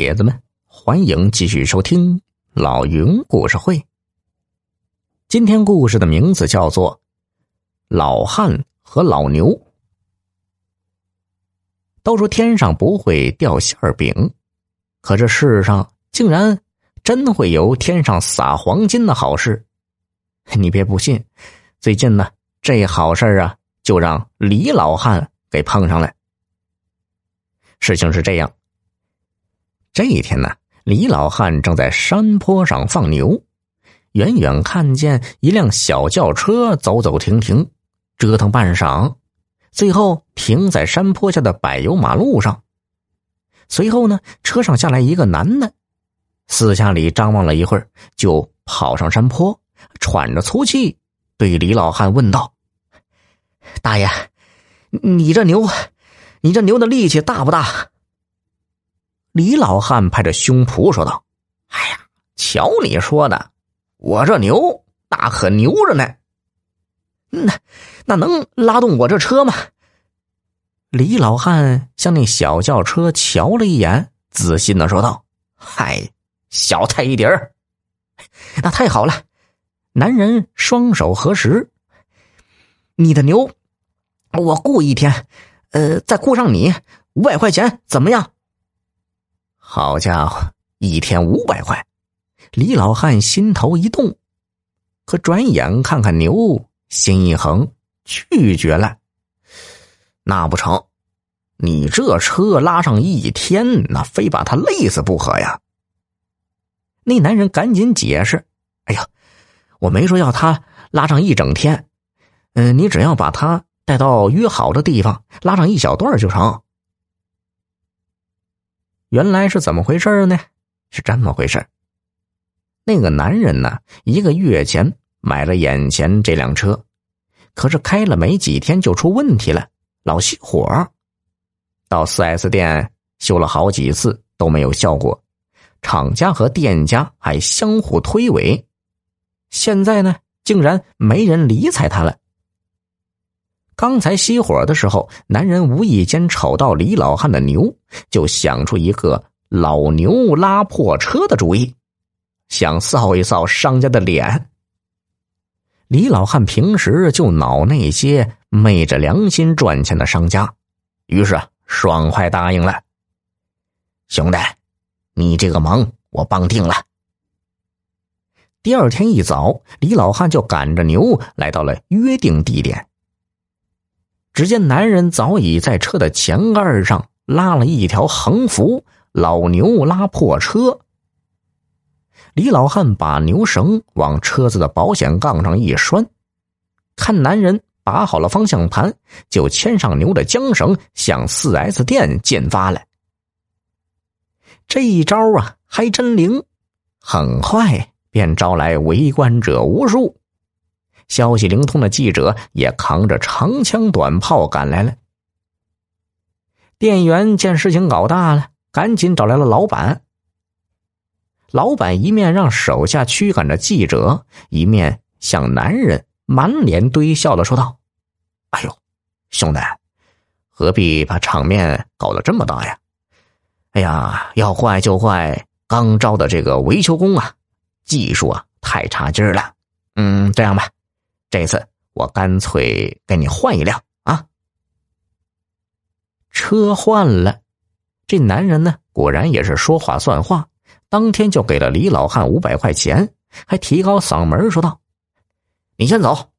铁子们，欢迎继续收听老云故事会。今天故事的名字叫做《老汉和老牛》。都说天上不会掉馅饼，可这世上竟然真会有天上撒黄金的好事。你别不信，最近呢，这好事啊，就让李老汉给碰上了。事情是这样。这一天呢，李老汉正在山坡上放牛，远远看见一辆小轿车走走停停，折腾半晌，最后停在山坡下的柏油马路上。随后呢，车上下来一个男的，四下里张望了一会儿，就跑上山坡，喘着粗气，对李老汉问道：“大爷，你这牛，你这牛的力气大不大？”李老汉拍着胸脯说道：“哎呀，瞧你说的，我这牛那可牛着呢。那那能拉动我这车吗？”李老汉向那小轿车瞧了一眼，自信的说道：“嗨，小菜一碟儿。那太好了。”男人双手合十：“你的牛，我雇一天，呃，再雇上你五百块钱，怎么样？”好家伙，一天五百块！李老汉心头一动，可转眼看看牛，心一横，拒绝了。那不成，你这车拉上一天，那非把他累死不可呀！那男人赶紧解释：“哎呀，我没说要他拉上一整天，嗯，你只要把他带到约好的地方，拉上一小段就成。”原来是怎么回事呢？是这么回事那个男人呢，一个月前买了眼前这辆车，可是开了没几天就出问题了，老熄火。到四 S 店修了好几次都没有效果，厂家和店家还相互推诿。现在呢，竟然没人理睬他了。刚才熄火的时候，男人无意间瞅到李老汉的牛，就想出一个老牛拉破车的主意，想扫一扫商家的脸。李老汉平时就恼那些昧着良心赚钱的商家，于是爽快答应了。兄弟，你这个忙我帮定了。第二天一早，李老汉就赶着牛来到了约定地点。只见男人早已在车的前盖上拉了一条横幅：“老牛拉破车。”李老汉把牛绳往车子的保险杠上一拴，看男人把好了方向盘，就牵上牛的缰绳，向四 S 店进发了。这一招啊，还真灵，很快便招来围观者无数。消息灵通的记者也扛着长枪短炮赶来了。店员见事情搞大了，赶紧找来了老板。老板一面让手下驱赶着记者，一面向男人满脸堆笑的说道：“哎呦，兄弟，何必把场面搞得这么大呀？哎呀，要坏就坏刚招的这个维修工啊，技术啊太差劲儿了。嗯，这样吧。”这次我干脆给你换一辆啊！车换了，这男人呢，果然也是说话算话，当天就给了李老汉五百块钱，还提高嗓门说道：“你先走，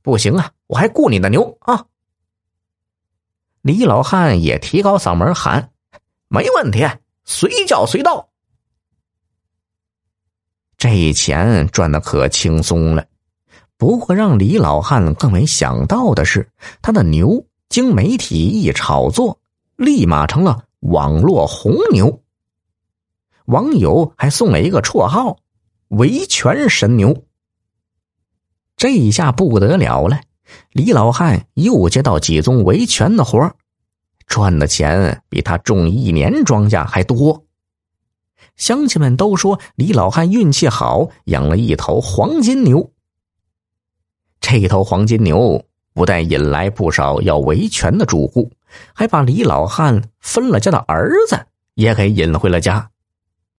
不行啊，我还雇你的牛啊！”李老汉也提高嗓门喊：“没问题，随叫随到。”这钱赚的可轻松了。不过，让李老汉更没想到的是，他的牛经媒体一炒作，立马成了网络红牛。网友还送了一个绰号“维权神牛”。这一下不得了了，李老汉又接到几宗维权的活赚的钱比他种一年庄稼还多。乡亲们都说李老汉运气好，养了一头黄金牛。这头黄金牛不但引来不少要维权的住户，还把李老汉分了家的儿子也给引回了家。